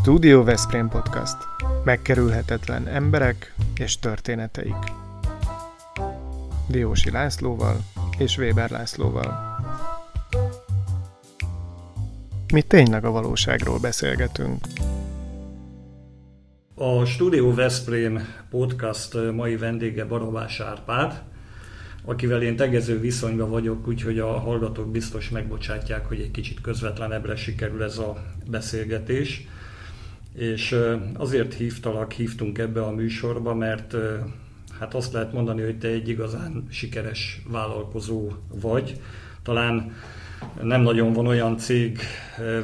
Studio Veszprém Podcast. Megkerülhetetlen emberek és történeteik. Diósi Lászlóval és Weber Lászlóval. Mi tényleg a valóságról beszélgetünk. A Studio Veszprém podcast mai vendége Barabás Árpád, akivel én tegező viszonyban vagyok, úgyhogy a hallgatók biztos megbocsátják, hogy egy kicsit közvetlenebbre sikerül ez a beszélgetés. És azért hívtalak, hívtunk ebbe a műsorba, mert hát azt lehet mondani, hogy te egy igazán sikeres vállalkozó vagy. Talán nem nagyon van olyan cég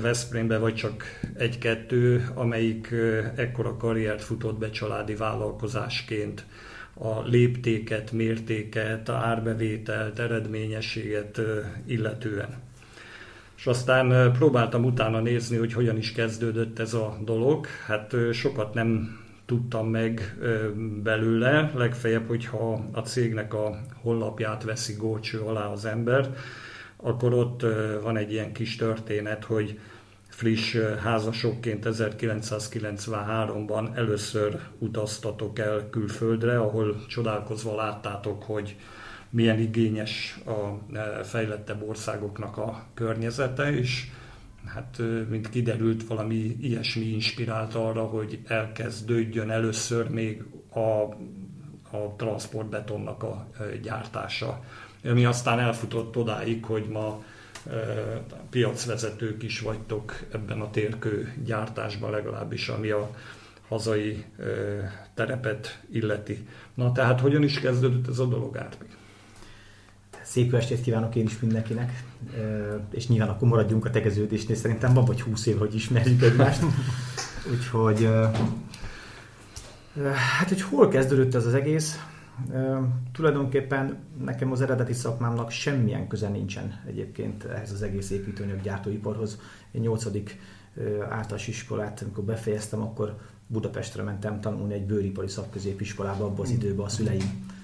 Veszprémben, vagy csak egy-kettő, amelyik ekkora karriert futott be családi vállalkozásként a léptéket, mértéket, a árbevételt, eredményességet illetően. És aztán próbáltam utána nézni, hogy hogyan is kezdődött ez a dolog. Hát sokat nem tudtam meg belőle, legfeljebb, hogyha a cégnek a honlapját veszi górcső alá az ember, akkor ott van egy ilyen kis történet, hogy friss házasokként 1993-ban először utaztatok el külföldre, ahol csodálkozva láttátok, hogy milyen igényes a fejlettebb országoknak a környezete, és hát mint kiderült, valami ilyesmi inspirált arra, hogy elkezdődjön először még a, a transportbetonnak a gyártása, ami aztán elfutott odáig, hogy ma piacvezetők is vagytok ebben a térkő gyártásban legalábbis, ami a hazai terepet illeti. Na tehát hogyan is kezdődött ez a dolog, Árpi? Szép estét kívánok én is mindenkinek, és nyilván akkor maradjunk a tegeződésnél, szerintem van vagy 20 év, hogy ismerjük egymást. Úgyhogy hát, hogy hol kezdődött ez az egész? Tulajdonképpen nekem az eredeti szakmámnak semmilyen köze nincsen egyébként ehhez az egész építőanyag gyártóiparhoz. Én 8. általános iskolát, amikor befejeztem, akkor Budapestre mentem tanulni egy bőripari szakközépiskolába, abban az időben a szüleim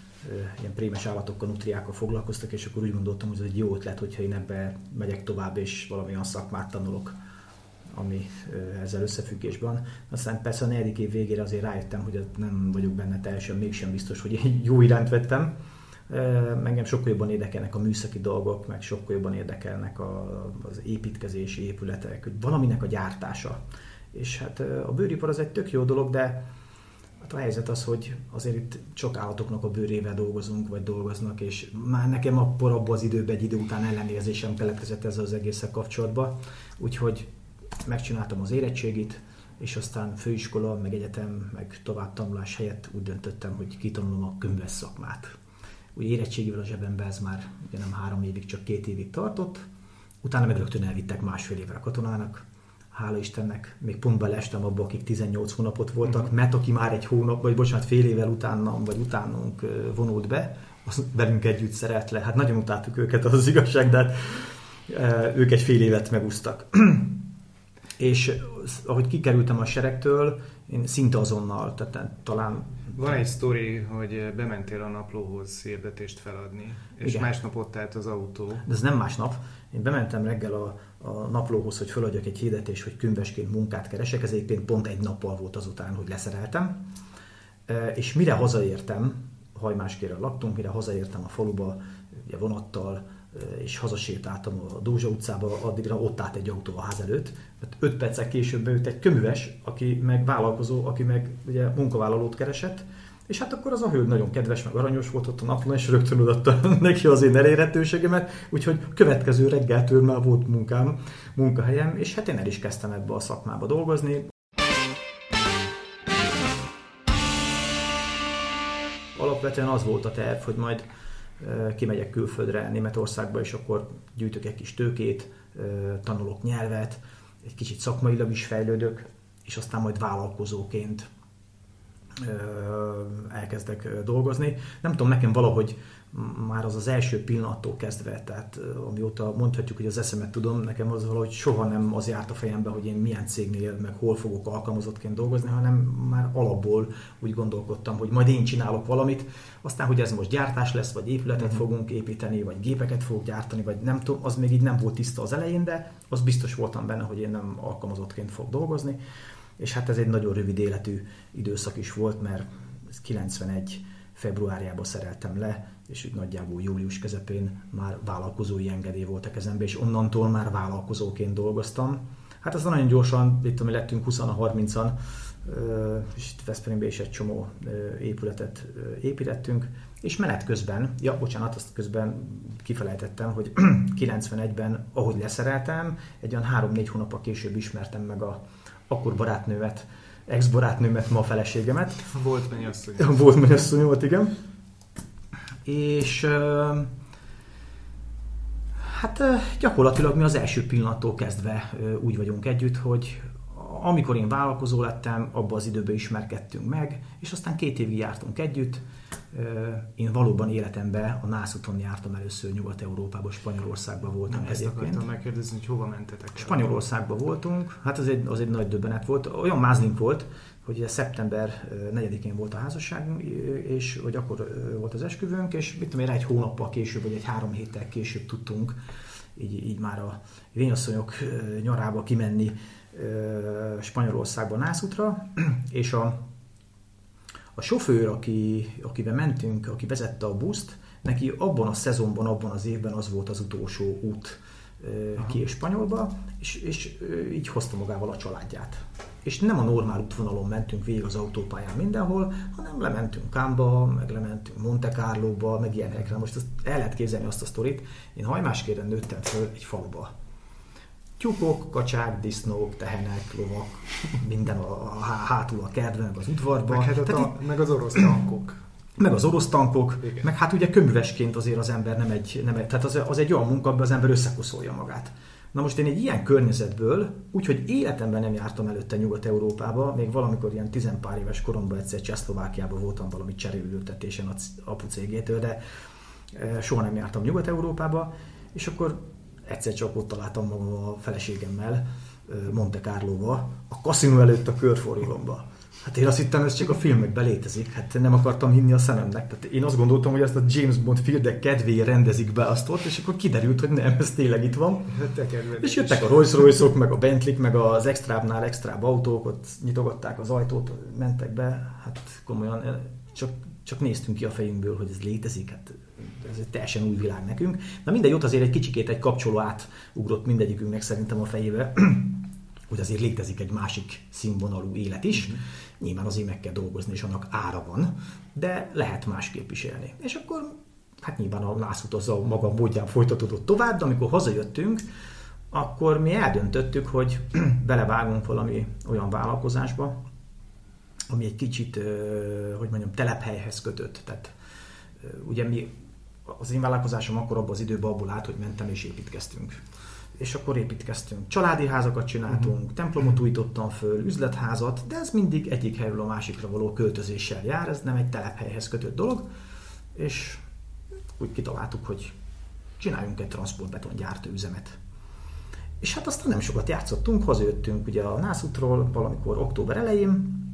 ilyen prémes állatokkal, nutriákkal foglalkoztak, és akkor úgy gondoltam, hogy ez egy jó ötlet, hogyha én ebbe megyek tovább, és valamilyen szakmát tanulok ami ezzel összefüggésben. Aztán persze a negyedik év végére azért rájöttem, hogy nem vagyok benne teljesen mégsem biztos, hogy egy jó irányt vettem. Engem sokkal jobban érdekelnek a műszaki dolgok, meg sokkal jobban érdekelnek az építkezési épületek, hogy valaminek a gyártása. És hát a bőripar az egy tök jó dolog, de hát a helyzet az, hogy azért itt sok állatoknak a bőrével dolgozunk, vagy dolgoznak, és már nekem akkor abban az időben egy idő után ellenérzésem keletkezett ezzel az egészek kapcsolatban. Úgyhogy megcsináltam az érettségit, és aztán főiskola, meg egyetem, meg továbbtanulás helyett úgy döntöttem, hogy kitanulom a könyves szakmát. Úgy érettségivel a zsebembe ez már ugye nem három évig, csak két évig tartott. Utána meg rögtön elvittek másfél évre a katonának. Hála Istennek, még pont belestem abba, akik 18 hónapot voltak, uh-huh. mert aki már egy hónap, vagy bocsánat, fél évvel utánam, vagy utánunk vonult be, az velünk együtt szeret le. Hát nagyon utáltuk őket, az az igazság, de hát, ők egy fél évet megúsztak. És ahogy kikerültem a seregtől, én szinte azonnal, tehát talán... Van egy sztori, hogy bementél a naplóhoz hirdetést feladni, és Igen. másnap ott állt az autó. De ez nem másnap. Én bementem reggel a, a naplóhoz, hogy feladjak egy hirdetést, hogy könyvesként munkát keresek, ez egyébként pont egy nappal volt azután, hogy leszereltem. És mire hazaértem, hajmáskére laktunk, mire hazaértem a faluba, ugye vonattal, és hazasétáltam a Dózsa utcába, addigra ott állt egy autó a ház előtt. Hát öt perccel később beült egy köműves, aki meg vállalkozó, aki meg ugye munkavállalót keresett, és hát akkor az a hölgy nagyon kedves, meg aranyos volt ott a naplón, és rögtön odaadta neki az én elérhetőségemet, úgyhogy következő reggeltől már volt munkám, munkahelyem, és hát én el is kezdtem ebbe a szakmába dolgozni. Alapvetően az volt a terv, hogy majd kimegyek külföldre, Németországba, és akkor gyűjtök egy kis tőkét, tanulok nyelvet, egy kicsit szakmailag is fejlődök, és aztán majd vállalkozóként elkezdek dolgozni. Nem tudom, nekem valahogy már az az első pillanattól kezdve, tehát amióta mondhatjuk, hogy az eszemet tudom, nekem az valahogy soha nem az járt a fejembe, hogy én milyen cégnél, meg hol fogok alkalmazottként dolgozni, hanem már alapból úgy gondolkodtam, hogy majd én csinálok valamit, aztán, hogy ez most gyártás lesz, vagy épületet uh-huh. fogunk építeni, vagy gépeket fogok gyártani, vagy nem tudom, az még így nem volt tiszta az elején, de az biztos voltam benne, hogy én nem alkalmazottként fog dolgozni. És hát ez egy nagyon rövid életű időszak is volt, mert 91 februárjában szereltem le, és úgy nagyjából július közepén már vállalkozói engedély volt a kezembe, és onnantól már vállalkozóként dolgoztam. Hát aztán nagyon gyorsan, itt ami lettünk 20-30-an, és itt Veszprémben is egy csomó épületet építettünk, és menet közben, ja bocsánat, azt közben kifelejtettem, hogy 91-ben, ahogy leszereltem, egy olyan 3-4 hónappal később ismertem meg a akkor barátnőmet, ex-barátnőmet, ma a feleségemet. Volt mennyasszony. Volt mennyasszony volt, igen. És hát gyakorlatilag mi az első pillanattól kezdve úgy vagyunk együtt, hogy amikor én vállalkozó lettem, abban az időben ismerkedtünk meg, és aztán két évig jártunk együtt. Én valóban életemben a Nászuton jártam először Nyugat-Európában, Spanyolországban voltam Nem, egyébként. Ezt megkérdezni, hogy hova mentetek? Spanyolországban voltunk, hát az egy, az egy nagy döbbenet volt. Olyan mázlink volt, hogy szeptember 4-én volt a házasságunk, és hogy akkor volt az esküvőnk, és mit tudom én, egy hónappal később, vagy egy három héttel később tudtunk így, így már a vényasszonyok nyarába kimenni Spanyolországban Nászutra, és a, a sofőr, aki, akivel mentünk, aki vezette a buszt, neki abban a szezonban, abban az évben az volt az utolsó út Aha. ki Spanyolba, és, és így hozta magával a családját. És nem a normál útvonalon mentünk végig az autópályán mindenhol, hanem lementünk Kámba, meg lementünk Monte Carlo-ba, meg ilyenekre. Most azt el lehet képzelni azt a sztorit. Én hajmáskéren nőttem föl egy faluba tyúkok, kacsák, disznók, tehenek, lovak, minden a, a, hátul a kertben, meg az udvarban. Meg, hát a, meg az orosz tankok. Meg az orosz tankok, Igen. meg hát ugye köművesként azért az ember nem egy, nem egy tehát az, az egy olyan munka, amiben az ember összekoszolja magát. Na most én egy ilyen környezetből, úgyhogy életemben nem jártam előtte Nyugat-Európába, még valamikor ilyen tizenpár éves koromban egyszer Csehszlovákiában voltam valami cserélültetésen az apu cégétől, de eh, soha nem jártam Nyugat-Európába, és akkor egyszer csak ott találtam magam a feleségemmel Monte Carlo-ba, a kaszinó előtt a körforgalomba. Hát én azt hittem, ez csak a filmekben létezik. Hát nem akartam hinni a szememnek. Tehát én azt gondoltam, hogy ezt a James Bond filmek kedvéért rendezik be azt ott, és akkor kiderült, hogy nem, ez tényleg itt van. Hát és jöttek a Rolls royce meg a bentley meg az extrábnál extrább autók, ott nyitogatták az ajtót, mentek be. Hát komolyan, csak, csak néztünk ki a fejünkből, hogy ez létezik. Hát ez egy teljesen új világ nekünk. Na mindegy, ott azért egy kicsikét egy kapcsoló átugrott mindegyikünknek szerintem a fejébe, hogy azért létezik egy másik színvonalú élet is. Mm-hmm. Nyilván azért meg kell dolgozni, és annak ára van, de lehet másképp is élni. És akkor hát nyilván a Lászlót az a maga módján folytatódott tovább, de amikor hazajöttünk, akkor mi eldöntöttük, hogy belevágunk valami olyan vállalkozásba, ami egy kicsit, hogy mondjam, telephelyhez kötött. Tehát ugye mi az én vállalkozásom akkor abban az időben abból állt, hogy mentem és építkeztünk. És akkor építkeztünk. Családi házakat csináltunk, uh-huh. templomot újítottam föl, üzletházat, de ez mindig egyik helyről a másikra való költözéssel jár, ez nem egy telephelyhez kötött dolog, és úgy kitaláltuk, hogy csináljunk egy transportbeton gyártóüzemet. És hát aztán nem sokat játszottunk, hazajöttünk ugye a Nászútról valamikor október elején,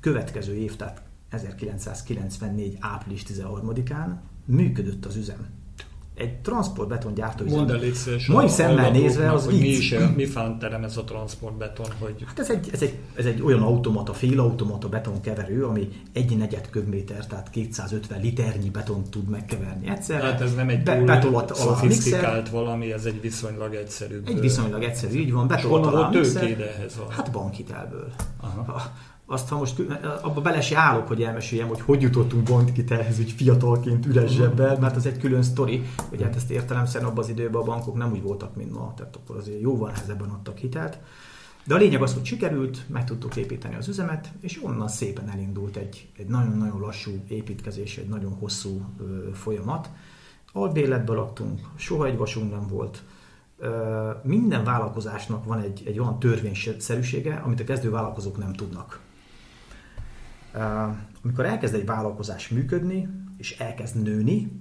következő év, tehát 1994. április 13-án működött az üzem. Egy transportbeton üzem. Mondd el Mai szemmel nézve az hogy mi, is, mi fánterem ez a transportbeton? Hogy... Hát ez egy, ez, egy, ez egy olyan automata, félautomata betonkeverő, ami egy negyed köbméter, tehát 250 liternyi betont tud megkeverni egyszer. Hát ez nem egy be, túl szofisztikált valami, ez egy viszonylag egyszerű. Egy viszonylag egyszerű, így van. Betolat alá mixer. ehhez van? Hát bankhitelből. Aha azt ha most abba bele se állok, hogy elmeséljem, hogy hogy jutottunk bankkitelhez, hogy fiatalként üres zsebbel, mert az egy külön sztori, hogy hát ezt értelemszerűen abban az időben a bankok nem úgy voltak, mint ma, tehát akkor azért jóval nehezebben adtak hitelt. De a lényeg az, hogy sikerült, meg tudtuk építeni az üzemet, és onnan szépen elindult egy, egy nagyon-nagyon lassú építkezés, egy nagyon hosszú ö, folyamat. Albéletbe laktunk, soha egy vasunk nem volt. Minden vállalkozásnak van egy, egy olyan törvényszerűsége, amit a kezdő vállalkozók nem tudnak. Amikor elkezd egy vállalkozás működni, és elkezd nőni,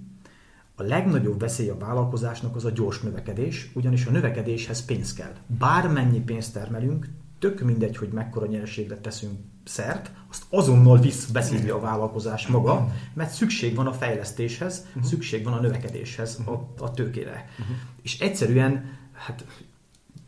a legnagyobb veszély a vállalkozásnak az a gyors növekedés, ugyanis a növekedéshez pénz kell. Bármennyi pénzt termelünk, tök mindegy, hogy mekkora nyereségre teszünk szert, azt azonnal visz beszívja a vállalkozás maga, mert szükség van a fejlesztéshez, uh-huh. szükség van a növekedéshez, a, a tőkére. Uh-huh. És egyszerűen, hát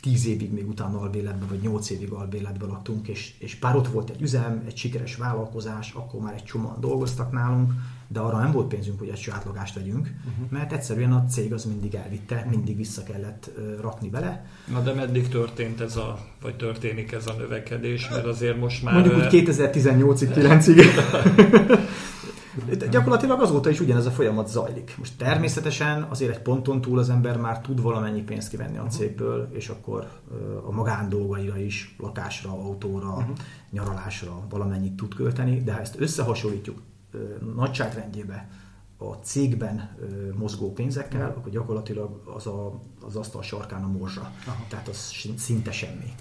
tíz évig még utána albéletben, vagy nyolc évig albéletben laktunk, és, és bár ott volt egy üzem, egy sikeres vállalkozás, akkor már egy csomóan dolgoztak nálunk, de arra nem volt pénzünk, hogy egy sátlogást vegyünk, uh-huh. mert egyszerűen a cég az mindig elvitte, mindig vissza kellett uh, rakni bele. Na de meddig történt ez a, vagy történik ez a növekedés, mert azért most már... Mondjuk úgy 2018-ig, 9-ig. De gyakorlatilag azóta is ugyanez a folyamat zajlik. Most természetesen azért egy ponton túl az ember már tud valamennyi pénzt kivenni a cégből, és akkor a magán dolgaira is, lakásra, autóra, uh-huh. nyaralásra valamennyit tud költeni, de ha ezt összehasonlítjuk nagyságrendjébe a cégben mozgó pénzekkel, uh-huh. akkor gyakorlatilag az a, az asztal sarkán a morzsa. Aha. Tehát az szinte semmi.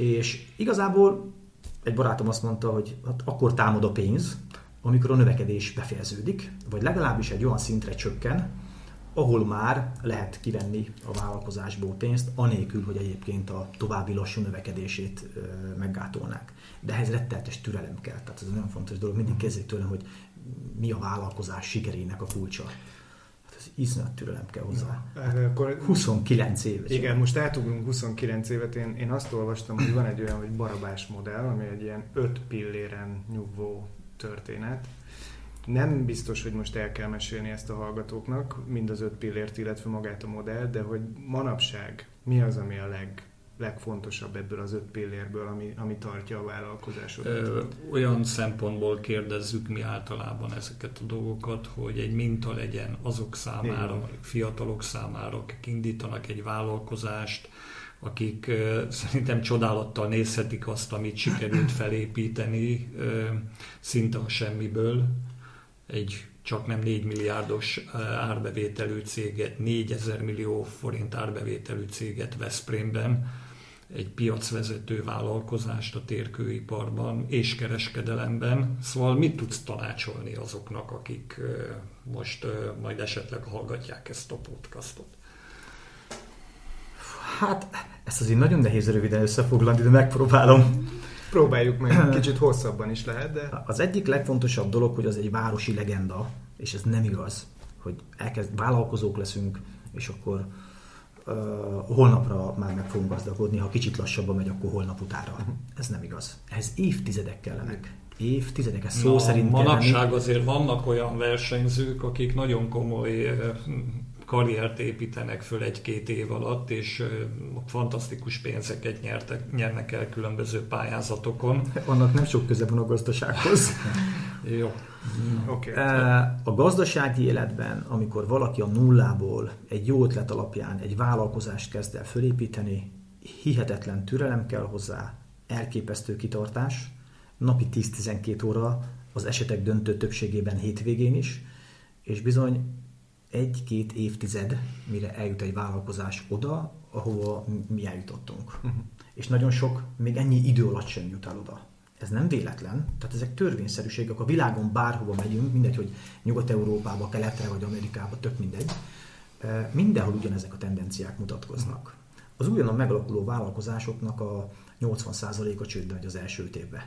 És igazából egy barátom azt mondta, hogy hát akkor támad a pénz, amikor a növekedés befejeződik, vagy legalábbis egy olyan szintre csökken, ahol már lehet kivenni a vállalkozásból pénzt, anélkül, hogy egyébként a további lassú növekedését meggátolnák. De ehhez retteltes türelem kell. Tehát ez nagyon fontos dolog. Mindig kezdjék tőlem, hogy mi a vállalkozás sikerének a kulcsa iszonyat türelem kell hozzá. Na, hát akkor 29 év. Igen, most átugrunk 29 évet. Én, én azt olvastam, hogy van egy olyan, hogy barabás modell, ami egy ilyen öt pilléren nyugvó történet. Nem biztos, hogy most el kell mesélni ezt a hallgatóknak, mind az öt pillért, illetve magát a modell, de hogy manapság mi az, ami a leg legfontosabb ebből az öt pillérből, ami, ami tartja a vállalkozásodat? Ö, olyan szempontból kérdezzük mi általában ezeket a dolgokat, hogy egy minta legyen azok számára, Igen. fiatalok számára, akik indítanak egy vállalkozást, akik ö, szerintem csodálattal nézhetik azt, amit sikerült felépíteni ö, szinte a semmiből, egy csak nem 4 milliárdos árbevételű céget, 4000 millió forint árbevételű céget Veszprémben, egy piacvezető vállalkozást a térkőiparban és kereskedelemben. Szóval mit tudsz tanácsolni azoknak, akik most majd esetleg hallgatják ezt a podcastot? Hát, ezt azért nagyon nehéz röviden összefoglalni, de megpróbálom. Próbáljuk meg, kicsit hosszabban is lehet, de... Az egyik legfontosabb dolog, hogy az egy városi legenda, és ez nem igaz, hogy elkezd, vállalkozók leszünk, és akkor holnapra már meg fogunk gazdagodni, ha kicsit lassabban megy, akkor holnap utára. Uh-huh. Ez nem igaz. Ehhez évtizedek kellenek. Évtizedek, ez szó Na, szerint Manapság azért vannak olyan versenyzők, akik nagyon komoly karriert építenek föl egy-két év alatt, és fantasztikus pénzeket nyertek, nyernek el különböző pályázatokon. Annak nem sok köze van a gazdasághoz. Jó. Okay. A gazdasági életben, amikor valaki a nullából egy jó ötlet alapján egy vállalkozást kezd el fölépíteni, hihetetlen türelem kell hozzá, elképesztő kitartás, napi 10-12 óra, az esetek döntő többségében hétvégén is, és bizony egy-két évtized, mire eljut egy vállalkozás oda, ahova mi eljutottunk. Uh-huh. És nagyon sok, még ennyi idő alatt sem jut el oda. Ez nem véletlen, tehát ezek törvényszerűségek. A világon bárhova megyünk, mindegy, hogy Nyugat-Európába, Keletre vagy Amerikába, tök mindegy, mindenhol ugyanezek a tendenciák mutatkoznak. Az újonnan megalakuló vállalkozásoknak a 80%-a csődbe megy az első öt évben.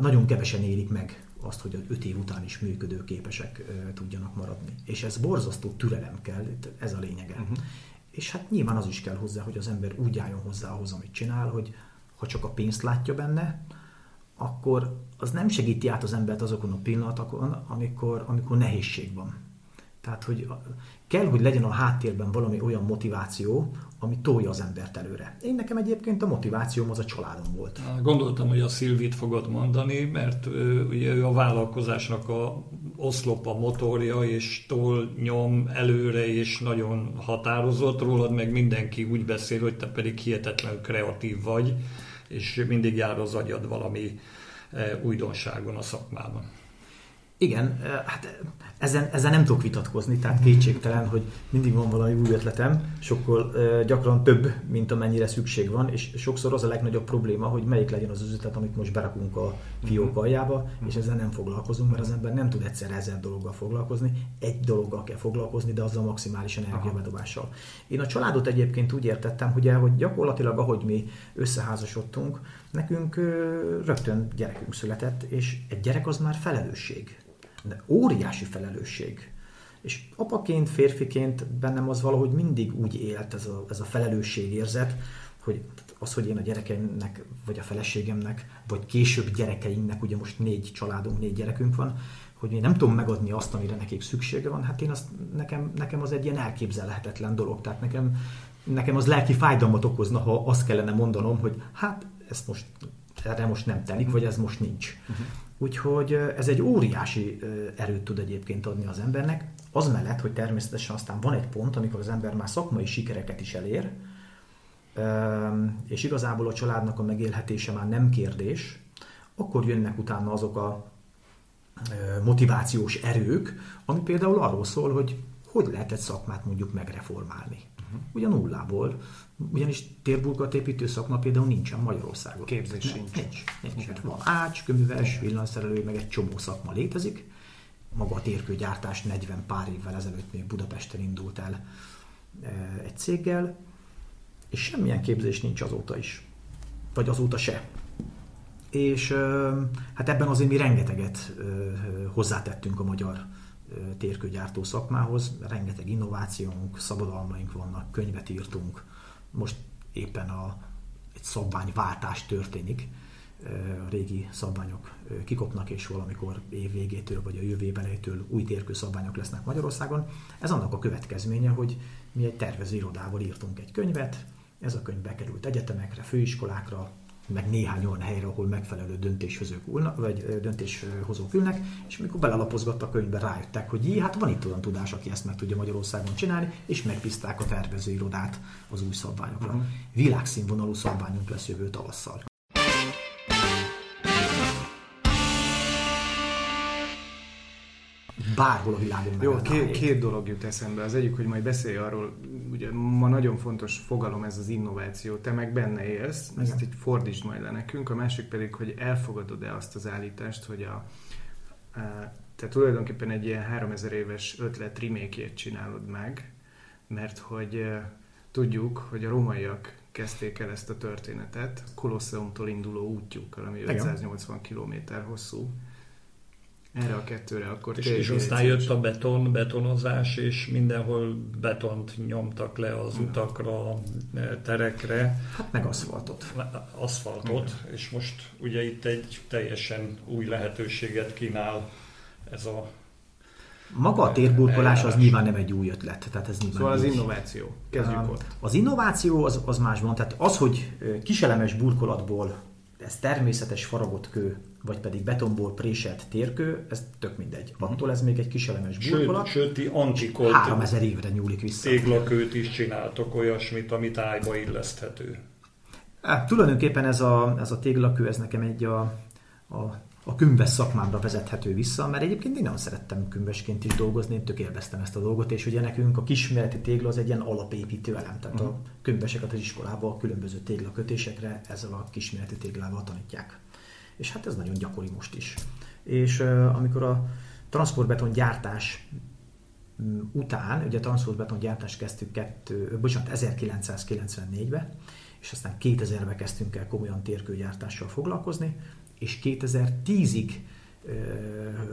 Nagyon kevesen érik meg azt, hogy az öt év után is működőképesek tudjanak maradni. És ez borzasztó türelem kell, ez a lényege. Uh-huh. És hát nyilván az is kell hozzá, hogy az ember úgy álljon hozzá ahhoz, amit csinál, hogy ha csak a pénzt látja benne, akkor az nem segíti át az embert azokon a pillanatokon, amikor, amikor nehézség van. Tehát, hogy kell, hogy legyen a háttérben valami olyan motiváció, ami tolja az embert előre. Én nekem egyébként a motivációm az a családom volt. Gondoltam, hogy a Szilvit fogod mondani, mert ugye ő a vállalkozásnak a oszlop a motorja, és tol nyom előre, és nagyon határozott rólad, meg mindenki úgy beszél, hogy te pedig hihetetlenül kreatív vagy, és mindig jár az agyad valami újdonságon a szakmában. Igen, hát ezen, ezen nem tudok vitatkozni, tehát kétségtelen, hogy mindig van valami új ötletem, sokkal gyakran több, mint amennyire szükség van, és sokszor az a legnagyobb probléma, hogy melyik legyen az ötlet, amit most berakunk a fiók mhm. aljába, és ezzel nem foglalkozunk, mert az ember nem tud egyszer ezer dologgal foglalkozni, egy dologgal kell foglalkozni, de azzal maximális energiabedobással. Én a családot egyébként úgy értettem, hogy, hogy gyakorlatilag ahogy mi összeházasodtunk, nekünk rögtön gyerekünk született, és egy gyerek az már felelősség De óriási felelősség. És apaként, férfiként bennem az valahogy mindig úgy élt ez a, ez a felelősségérzet, hogy az, hogy én a gyerekeimnek, vagy a feleségemnek, vagy később gyerekeinknek, ugye most négy családunk, négy gyerekünk van, hogy én nem tudom megadni azt, amire nekik szüksége van, hát én azt, nekem, nekem az egy ilyen elképzelhetetlen dolog. Tehát nekem, nekem az lelki fájdalmat okozna, ha azt kellene mondanom, hogy hát ezt most, erre most nem telik, vagy ez most nincs. Uh-huh. Úgyhogy ez egy óriási erőt tud egyébként adni az embernek. Az mellett, hogy természetesen aztán van egy pont, amikor az ember már szakmai sikereket is elér, és igazából a családnak a megélhetése már nem kérdés, akkor jönnek utána azok a motivációs erők, ami például arról szól, hogy hogy lehet egy szakmát mondjuk megreformálni. Uh-huh. Ugye nullából, ugyanis térburgatépítő szakma például nincsen Magyarországon. Képzés sincs. Nincs. nincs. nincs. Van ács, köműves, villanyszerelő, meg egy csomó szakma létezik. Maga a térkőgyártás 40 pár évvel ezelőtt még Budapesten indult el egy céggel, és semmilyen képzés nincs azóta is. Vagy azóta se. És hát ebben azért mi rengeteget hozzátettünk a magyar térkőgyártó szakmához, rengeteg innovációnk, szabadalmaink vannak, könyvet írtunk, most éppen a, egy szabványváltás történik, a régi szabványok kikopnak, és valamikor év végétől vagy a jövő évelétől új térkő szabványok lesznek Magyarországon. Ez annak a következménye, hogy mi egy tervezőirodával írtunk egy könyvet, ez a könyv bekerült egyetemekre, főiskolákra, meg néhány olyan helyre, ahol megfelelő döntéshozók ülnek, vagy döntéshozók ülnek, és amikor belelapozgattak a könyvbe, rájöttek, hogy jé, hát van itt olyan tudás, aki ezt meg tudja Magyarországon csinálni, és megbízták a tervezőirodát az új szabványokra. Uh-huh. Világszínvonalú szabványunk lesz jövő tavasszal. Bárhol a világon Jó, két, két dolog jut eszembe. Az egyik, hogy majd beszélj arról, ugye ma nagyon fontos fogalom ez az innováció, te meg benne élsz, Igen. ezt így fordítsd majd le nekünk. A másik pedig, hogy elfogadod-e azt az állítást, hogy a, a te tulajdonképpen egy ilyen 3000 éves ötlet remékjét csinálod meg, mert hogy tudjuk, hogy a rómaiak kezdték el ezt a történetet, Kolosseumtól induló útjukkal, ami 580 km hosszú, erre a kettőre akkor és, és aztán jött a beton, betonozás, és mindenhol betont nyomtak le az utakra, terekre. Hát meg aszfaltot. Aszfaltot, Igen. és most ugye itt egy teljesen új lehetőséget kínál ez a maga a térburkolás az nyilván nem egy új ötlet. Tehát ez szóval az innováció. Kezdjük ott. Az innováció az, az másban. Tehát az, hogy kiselemes burkolatból ez természetes faragott kő vagy pedig betonból préselt térkő, ez tök mindegy. Attól ez még egy kis elemes burkolat. Sőt, sőt antikolt 3000 évre nyúlik vissza. Téglakőt is csináltok olyasmit, ami tájba illeszthető. Hát, tulajdonképpen ez a, ez a téglakő, ez nekem egy a, a a könyves szakmámra vezethető vissza, mert egyébként én nagyon szerettem könyvesként is dolgozni, én tök élveztem ezt a dolgot, és ugye nekünk a kismereti tégla az egy ilyen alapépítő elem, tehát uh-huh. a mhm. könyveseket az iskolában a különböző téglakötésekre ezzel a kismereti téglával tanítják és hát ez nagyon gyakori most is. És uh, amikor a transportbeton gyártás mm, után, ugye a transportbeton gyártást kezdtük kettő, bocsánat, 1994-ben, és aztán 2000-ben kezdtünk el komolyan térkőgyártással foglalkozni, és 2010-ig uh,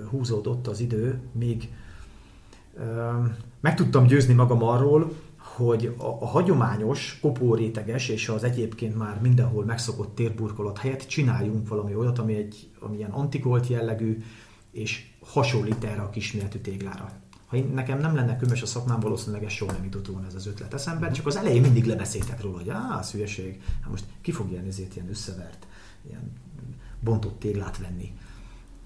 húzódott az idő, még uh, meg tudtam győzni magam arról, hogy a, a hagyományos, kopóréteges és az egyébként már mindenhol megszokott térburkolat helyett csináljunk valami olyat, ami egy ami ilyen antikolt jellegű, és hasonlít erre a kisméretű téglára. Ha én, nekem nem lenne kömös a szakmám, valószínűleg ez soha nem jutott volna ez az ötlet eszembe, mhm. csak az elején mindig lebeszéltek róla, hogy á, az hülyeség, hát most ki fog ilyen, ezért ilyen összevert, ilyen bontott téglát venni.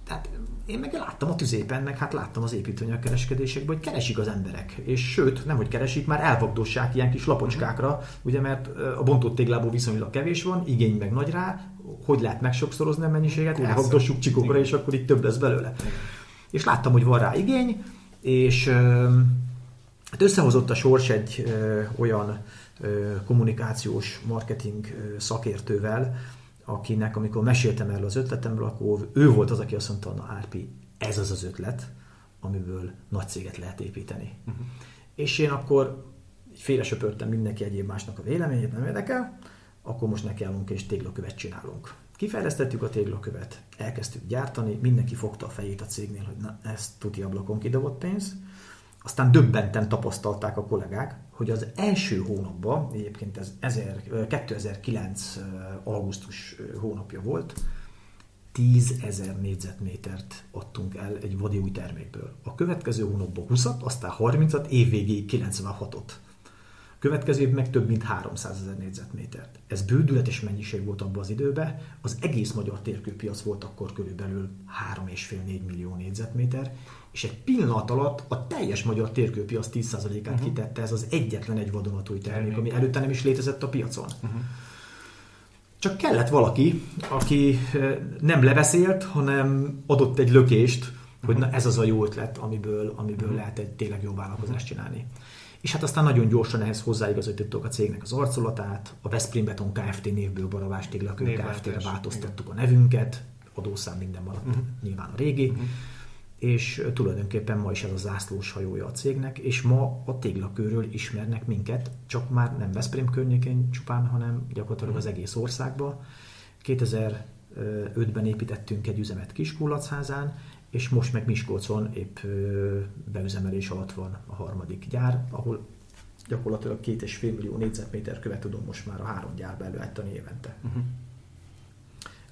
Tehát én meg láttam a tüzépen, meg hát láttam az építőanyag kereskedésekben, hogy keresik az emberek. És sőt, nem hogy keresik, már elvagdossák ilyen kis lapocskákra, ugye mert a bontott téglából viszonylag kevés van, igény meg nagy rá, hogy lehet megsokszorozni a mennyiséget, elvagdossuk csikokra, és akkor itt több lesz belőle. És láttam, hogy van rá igény, és hát összehozott a sors egy olyan kommunikációs marketing szakértővel, akinek, amikor meséltem erről az ötletemről, akkor ő volt az, aki azt mondta, na Árpi, ez az az ötlet, amiből nagy céget lehet építeni. Uh-huh. És én akkor félresöpörtem mindenki egyéb másnak a véleményét, nem érdekel, akkor most nekiállunk és téglakövet csinálunk. Kifejlesztettük a téglakövet, elkezdtük gyártani, mindenki fogta a fejét a cégnél, hogy na, ez tuti ablakon kidobott pénz. Aztán döbbenten tapasztalták a kollégák, hogy az első hónapban, egyébként ez 2009. augusztus hónapja volt, 10 ezer négyzetmétert adtunk el egy vadi új termékből. A következő hónapban 20-at, aztán 30-at, évvégéig 96-ot. Következő év meg több mint 300 ezer négyzetmétert. Ez bődületes mennyiség volt abban az időben. Az egész magyar térkőpiac volt akkor körülbelül 3,5-4 millió négyzetméter, és egy pillanat alatt a teljes magyar térkőpiac 10%-át uh-huh. kitette ez az egyetlen egy vadonatúj termék, ami előtte nem is létezett a piacon. Uh-huh. Csak kellett valaki, aki nem leveszélt, hanem adott egy lökést, hogy na ez az a jó ötlet, amiből, amiből uh-huh. lehet egy tényleg jó vállalkozást csinálni. És hát aztán nagyon gyorsan ehhez hozzáigazítottuk a cégnek az arculatát, a Veszprém Beton Kft. névből Baravás Téglakő Kft-re változtattuk igen. a nevünket, adószám minden maradt, uh-huh. nyilván a régi, uh-huh. és tulajdonképpen ma is ez a zászlós hajója a cégnek, és ma a téglakőről ismernek minket, csak már nem Veszprém környékén csupán, hanem gyakorlatilag uh-huh. az egész országba. 2005-ben építettünk egy üzemet Kiskulacházán, és most meg Miskolcon épp beüzemelés alatt van a harmadik gyár, ahol gyakorlatilag két és fél millió négyzetméter követ tudunk most már a három gyárba előállítani évente. Uh-huh.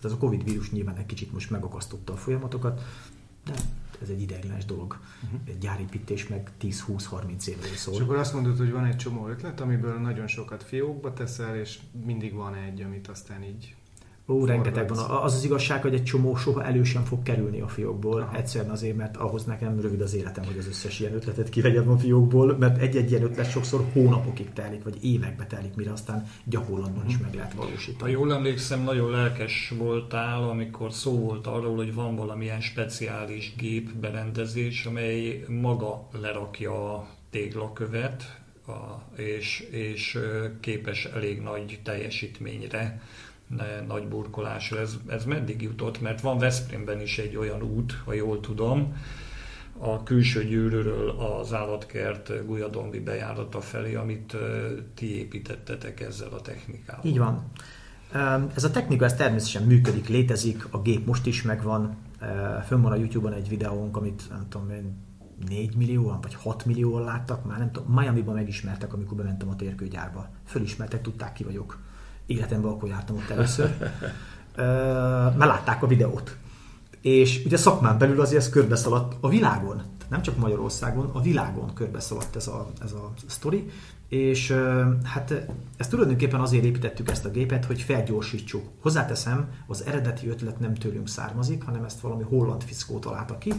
Ez a Covid vírus nyilván egy kicsit most megakasztotta a folyamatokat, de ez egy ideiglenes dolog. Uh-huh. Egy gyárépítés meg 10-20-30 évről szól. És akkor azt mondod, hogy van egy csomó ötlet, amiből nagyon sokat fiókba teszel, és mindig van egy, amit aztán így Ó, rengeteg van. Az az igazság, hogy egy csomó soha elő sem fog kerülni a fiókból. Aha. Egyszerűen azért, mert ahhoz nekem rövid az életem, hogy az összes ilyen ötletet kivegyem a fiókból, mert egy-egy ilyen ötlet sokszor hónapokig telik, vagy évekbe telik, mire aztán gyakorlatban is meg lehet valósítani. Ha jól emlékszem, nagyon lelkes voltál, amikor szó volt arról, hogy van valamilyen speciális gép berendezés, amely maga lerakja a téglakövet, a, és, és képes elég nagy teljesítményre nagy burkolásra. Ez, ez meddig jutott? Mert van Veszprémben is egy olyan út, ha jól tudom, a külső gyűrűről az állatkert Gujadombi bejárata felé, amit ti építettetek ezzel a technikával. Így van. Ez a technika ez természetesen működik, létezik, a gép most is megvan. Fönn van a YouTube-on egy videónk, amit nem tudom én, 4 millióan vagy 6 millióan láttak, már nem tudom, Miami-ban megismertek, amikor bementem a térkőgyárba. Fölismertek, tudták ki vagyok életemben akkor jártam ott először, mert látták a videót. És ugye szakmán belül azért ez körbeszaladt a világon, nem csak Magyarországon, a világon körbeszaladt ez a, ez a sztori, és hát ezt tulajdonképpen azért építettük ezt a gépet, hogy felgyorsítsuk. Hozzáteszem, az eredeti ötlet nem tőlünk származik, hanem ezt valami holland fiszkó találta ki.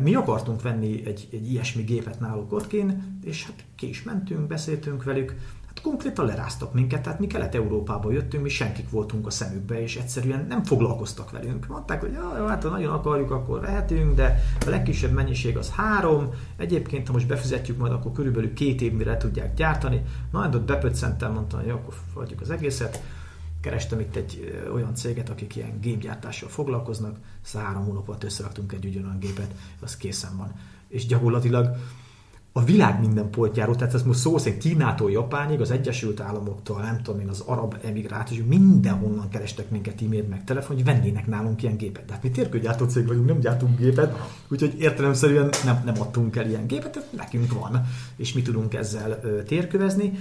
Mi akartunk venni egy, egy ilyesmi gépet náluk ottkin, és hát ki is mentünk, beszéltünk velük, konkrétan leráztak minket, tehát mi Kelet-Európába jöttünk, mi senkik voltunk a szemükbe, és egyszerűen nem foglalkoztak velünk. Mondták, hogy jó, hát ha nagyon akarjuk, akkor vehetünk, de a legkisebb mennyiség az három, egyébként ha most befizetjük majd, akkor körülbelül két év mire tudják gyártani. Na, ott bepöccentem, mondtam, hogy jó, akkor adjuk az egészet. Kerestem itt egy olyan céget, akik ilyen gépgyártással foglalkoznak, három hónap alatt összeraktunk egy ugyanolyan gépet, az készen van. És gyakorlatilag a világ minden poltjáról, tehát ez most szó szerint Kínától Japánig, az Egyesült Államoktól, nem tudom én, az arab emigrátus, mindenhonnan kerestek minket e-mail meg telefon, hogy vennének nálunk ilyen gépet. Tehát mi térkőgyártó cég vagyunk, nem gyártunk gépet, úgyhogy értelemszerűen nem, nem adtunk el ilyen gépet, tehát nekünk van, és mi tudunk ezzel térkövezni.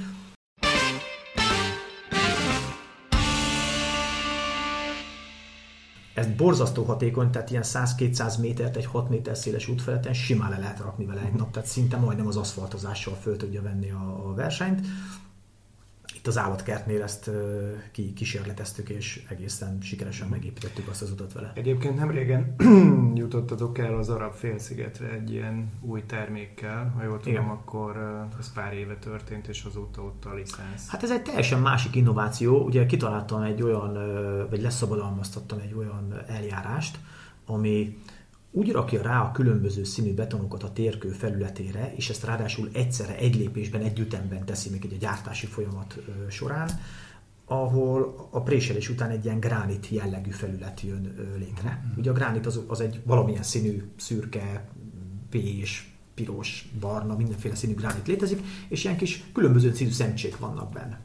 Ez borzasztó hatékony, tehát ilyen 100-200 métert egy 6 méter széles útfeleten simán le lehet rakni vele egy nap, tehát szinte majdnem az aszfaltozással föl tudja venni a, a versenyt itt az állatkertnél ezt ki, kísérleteztük, és egészen sikeresen megépítettük azt az utat vele. Egyébként nem régen jutottatok el az arab félszigetre egy ilyen új termékkel, ha jól tudom, Igen. akkor ez pár éve történt, és azóta ott a licensz. Hát ez egy teljesen másik innováció. Ugye kitaláltam egy olyan, vagy leszabadalmaztattam egy olyan eljárást, ami úgy rakja rá a különböző színű betonokat a térkő felületére, és ezt ráadásul egyszerre egy lépésben, egy ütemben teszi még egy a gyártási folyamat során, ahol a préselés után egy ilyen gránit jellegű felület jön létre. Mm. Ugye a gránit az, az egy valamilyen színű, szürke, pés, piros, barna, mindenféle színű gránit létezik, és ilyen kis különböző színű szemcsék vannak benne.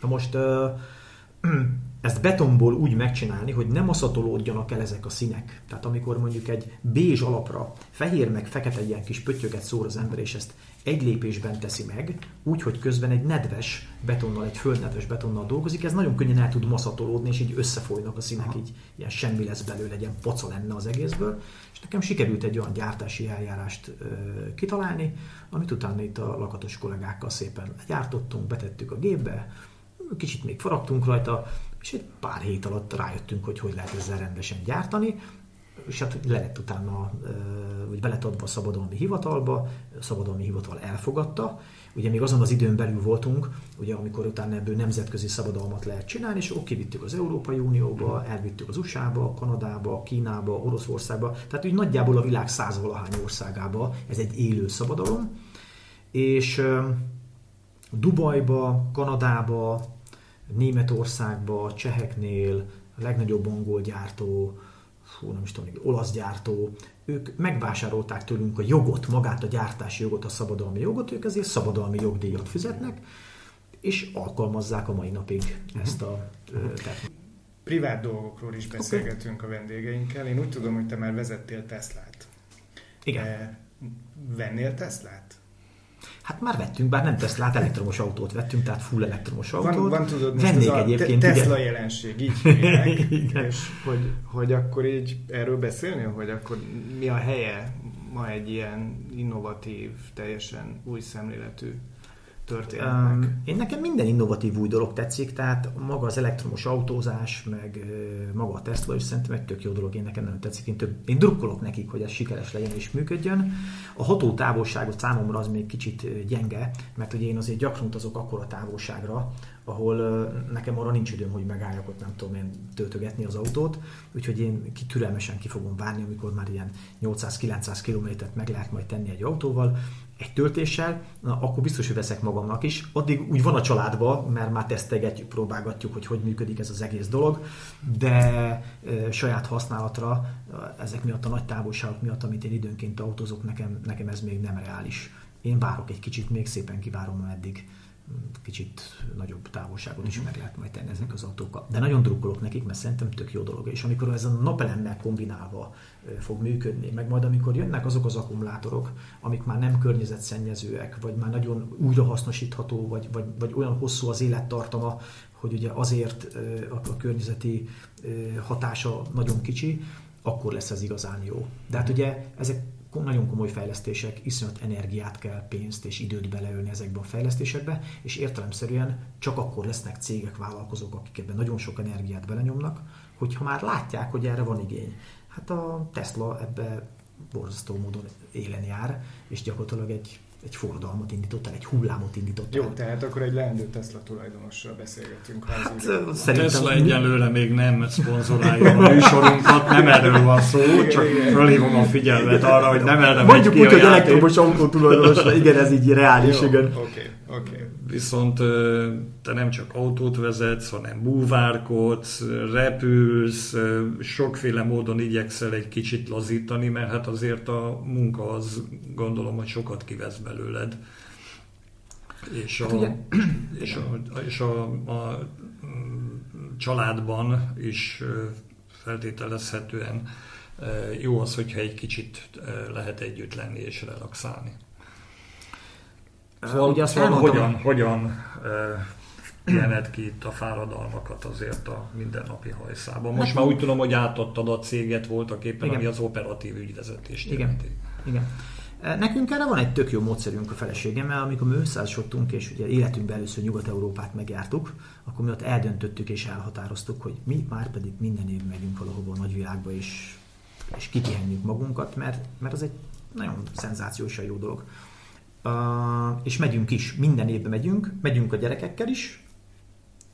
Na most ezt betonból úgy megcsinálni, hogy nem aszatolódjanak el ezek a színek. Tehát amikor mondjuk egy bézs alapra fehér meg fekete ilyen kis pöttyöget szór az ember, és ezt egy lépésben teszi meg, úgy, hogy közben egy nedves betonnal, egy földnedves betonnal dolgozik, ez nagyon könnyen el tud maszatolódni, és így összefolynak a színek, így ilyen semmi lesz belőle, egy ilyen poca lenne az egészből. És nekem sikerült egy olyan gyártási eljárást ö, kitalálni, amit utána itt a lakatos kollégákkal szépen gyártottunk, betettük a gépbe, kicsit még faragtunk rajta, és egy pár hét alatt rájöttünk, hogy hogy lehet ezzel rendesen gyártani, és hát le lett utána, vagy be lett adva a szabadalmi hivatalba, a szabadalmi hivatal elfogadta, ugye még azon az időn belül voltunk, ugye amikor utána ebből nemzetközi szabadalmat lehet csinálni, és ott kivittük az Európai Unióba, elvittük az USA-ba, Kanadába, Kínába, Oroszországba, tehát úgy nagyjából a világ százvalahány országába ez egy élő szabadalom, és Dubajba, Kanadába, Németországba, Cseheknél, a legnagyobb angol gyártó, fú, nem is tudom, olasz gyártó, ők megvásárolták tőlünk a jogot, magát a gyártási jogot, a szabadalmi jogot, ők ezért szabadalmi jogdíjat fizetnek, és alkalmazzák a mai napig ezt a technikát. Privát dolgokról is beszélgetünk okay. a vendégeinkkel. Én úgy tudom, hogy te már vezettél Teslát. Igen. Vennél Teslát? Hát már vettünk, bár nem Teslát, elektromos autót vettünk, tehát full elektromos autót. Van, van tudod, most Vennék ez egyébként, a Tesla ugye? jelenség, így hívják, és hogy, hogy akkor így erről beszélni, hogy akkor mi a helye ma egy ilyen innovatív, teljesen új szemléletű történetnek? Um, én nekem minden innovatív új dolog tetszik, tehát maga az elektromos autózás, meg uh, maga a Tesla is szerintem egy tök jó dolog, én nekem nem tetszik, én, több, én drukkolok nekik, hogy ez sikeres legyen és működjön. A ható távolságot számomra az még kicsit gyenge, mert ugye én azért gyakran utazok akkora távolságra, ahol nekem arra nincs időm, hogy megálljak ott, nem tudom én töltögetni az autót, úgyhogy én ki, türelmesen ki fogom várni, amikor már ilyen 800-900 kilométert meg lehet majd tenni egy autóval, egy töltéssel, na, akkor biztos, hogy veszek magamnak is. Addig úgy van a családban, mert már tesztegetjük, próbálgatjuk, hogy hogy működik ez az egész dolog, de e, saját használatra ezek miatt a nagy távolságok miatt, amit én időnként autózok, nekem, nekem ez még nem reális. Én várok egy kicsit, még szépen kivárom, eddig kicsit nagyobb távolságot is meg lehet majd tenni ezek az autókkal. De nagyon drukkolok nekik, mert szerintem tök jó dolog. És amikor ez a napelemmel kombinálva fog működni, meg majd amikor jönnek azok az akkumulátorok, amik már nem környezetszennyezőek, vagy már nagyon újrahasznosítható, vagy, vagy, vagy olyan hosszú az élettartama, hogy ugye azért a környezeti hatása nagyon kicsi, akkor lesz ez igazán jó. De hát ugye ezek nagyon komoly fejlesztések, iszonyat energiát kell, pénzt és időt beleölni ezekbe a fejlesztésekbe, és értelemszerűen csak akkor lesznek cégek, vállalkozók, akik ebben nagyon sok energiát belenyomnak, hogyha már látják, hogy erre van igény. Hát a Tesla ebbe borzasztó módon élen jár, és gyakorlatilag egy egy forradalmat indított el, egy hullámot indított el. Jó, tehát akkor egy leendő Tesla tulajdonossal beszélgetünk. Hát, szerintem... Tesla egyelőre még nem szponzorálja a műsorunkat, nem erről van szó, csak fölhívom a figyelmet arra, hogy nem erre Mondjuk úgy, hogy elektromos autó tulajdonosra, igen, ez így reális, Jó, igen. Oké, okay, oké. Okay. Viszont te nem csak autót vezetsz, hanem búvárkodsz, repülsz, sokféle módon igyekszel egy kicsit lazítani, mert hát azért a munka az gondolom, hogy sokat kivesz belőled. És a, hát és a, és a, a családban is feltételezhetően jó az, hogyha egy kicsit lehet együtt lenni és relaxálni. Szóval, ugye azt szóval hogyan, hogyan pihened ki itt a fáradalmakat azért a mindennapi hajszában. Most hát, már úgy tudom, hogy átadtad a céget voltak éppen, igen. ami az operatív ügyvezetést igen. jelenti. Igen. Nekünk erre van egy tök jó módszerünk a feleségemmel, amikor mi összehasonlottunk, és ugye életünkben először Nyugat-Európát megjártuk, akkor mi ott eldöntöttük és elhatároztuk, hogy mi már pedig minden év megyünk valahova a nagyvilágba, és, és kipihenjük magunkat, mert, mert az egy nagyon szenzációsan jó dolog. Uh, és megyünk is, minden évben megyünk, megyünk a gyerekekkel is.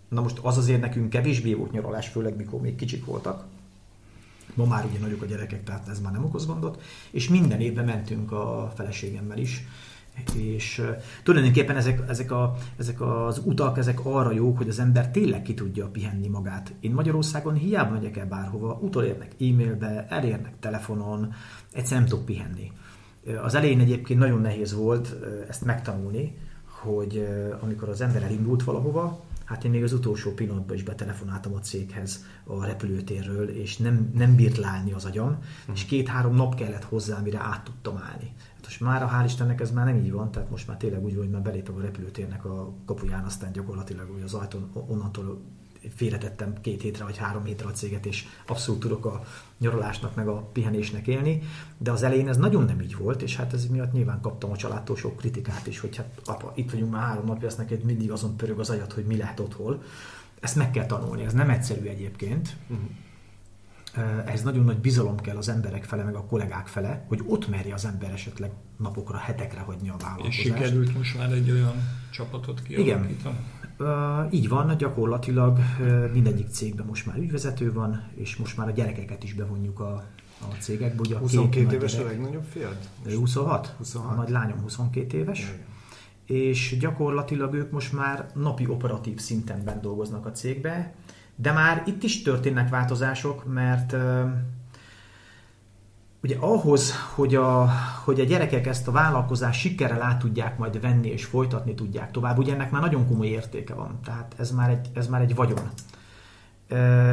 Na most az azért nekünk kevésbé volt nyaralás, főleg mikor még kicsik voltak. Ma már ugye nagyok a gyerekek, tehát ez már nem okoz gondot. És minden évben mentünk a feleségemmel is. És uh, tulajdonképpen ezek, ezek, a, ezek az utak, ezek arra jók, hogy az ember tényleg ki tudja pihenni magát. Én Magyarországon hiába megyek el bárhova, utolérnek e-mailbe, elérnek telefonon, egyszerűen nem tudok pihenni. Az elején egyébként nagyon nehéz volt ezt megtanulni, hogy amikor az ember elindult valahova, Hát én még az utolsó pillanatban is betelefonáltam a céghez a repülőtérről, és nem, nem bírt leállni az agyam, és két-három nap kellett hozzá, mire át tudtam állni. Hát most már a hál' Istennek ez már nem így van, tehát most már tényleg úgy van, hogy már belépek a repülőtérnek a kapuján, aztán gyakorlatilag hogy az ajtón onnantól félretettem két hétre vagy három hétre a céget, és abszolút tudok a nyaralásnak meg a pihenésnek élni, de az elején ez nagyon nem így volt, és hát ez miatt nyilván kaptam a családtól sok kritikát is, hogy hát apa, itt vagyunk már három napja, ezt neked mindig azon pörög az agyat, hogy mi lehet ott hol. Ezt meg kell tanulni, ez nem egyszerű egyébként. Uh-huh. Ehhez nagyon nagy bizalom kell az emberek fele, meg a kollégák fele, hogy ott merje az ember esetleg napokra, hetekre hagyni a vállalkozást. És sikerült most már egy olyan csapatot kialakítani? Igen. Uh, így van, gyakorlatilag uh, mindegyik cégben most már ügyvezető van, és most már a gyerekeket is bevonjuk a, a cégekbe. Ugye a 22 éves gyerek, a legnagyobb fiad? 26. 26. A nagy lányom 22 éves. Igen. És gyakorlatilag ők most már napi operatív szinten dolgoznak a cégbe, de már itt is történnek változások, mert Ugye ahhoz, hogy a, hogy a gyerekek ezt a vállalkozást sikerrel át tudják majd venni és folytatni tudják tovább, ugye ennek már nagyon komoly értéke van. Tehát ez már egy, ez már egy vagyon.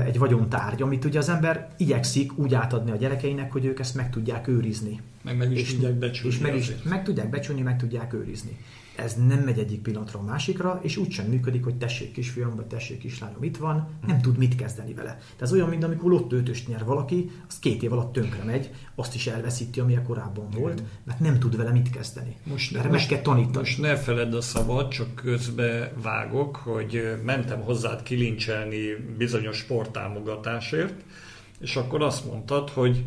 Egy vagyontárgy, amit ugye az ember igyekszik úgy átadni a gyerekeinek, hogy ők ezt meg tudják őrizni. Meg meg is és, tudják becsülni. És meg, is, meg tudják becsülni, meg tudják őrizni ez nem megy egyik pillanatra a másikra, és úgy sem működik, hogy tessék kisfiam, vagy tessék kislányom itt van, nem tud mit kezdeni vele. De ez olyan, mint amikor lottőtöst nyer valaki, az két év alatt tönkre megy, azt is elveszíti, ami korábban volt, mert nem tud vele mit kezdeni. Most, Erre most, meg kell tanítani. Most ne feledd a szabad, csak közbe vágok, hogy mentem hozzád kilincselni bizonyos sporttámogatásért, és akkor azt mondtad, hogy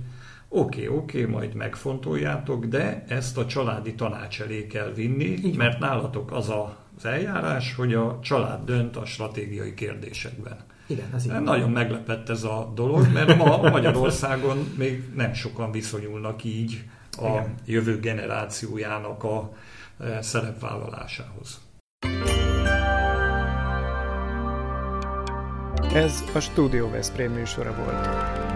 Oké, okay, oké, okay, majd megfontoljátok, de ezt a családi tanács elé kell vinni, Igen. mert nálatok az a, az eljárás, hogy a család dönt a stratégiai kérdésekben. Igen, ez így. Nagyon meglepett ez a dolog, mert ma Magyarországon még nem sokan viszonyulnak így a Igen. jövő generációjának a e, szerepvállalásához. Ez a Studio Veszprém műsora volt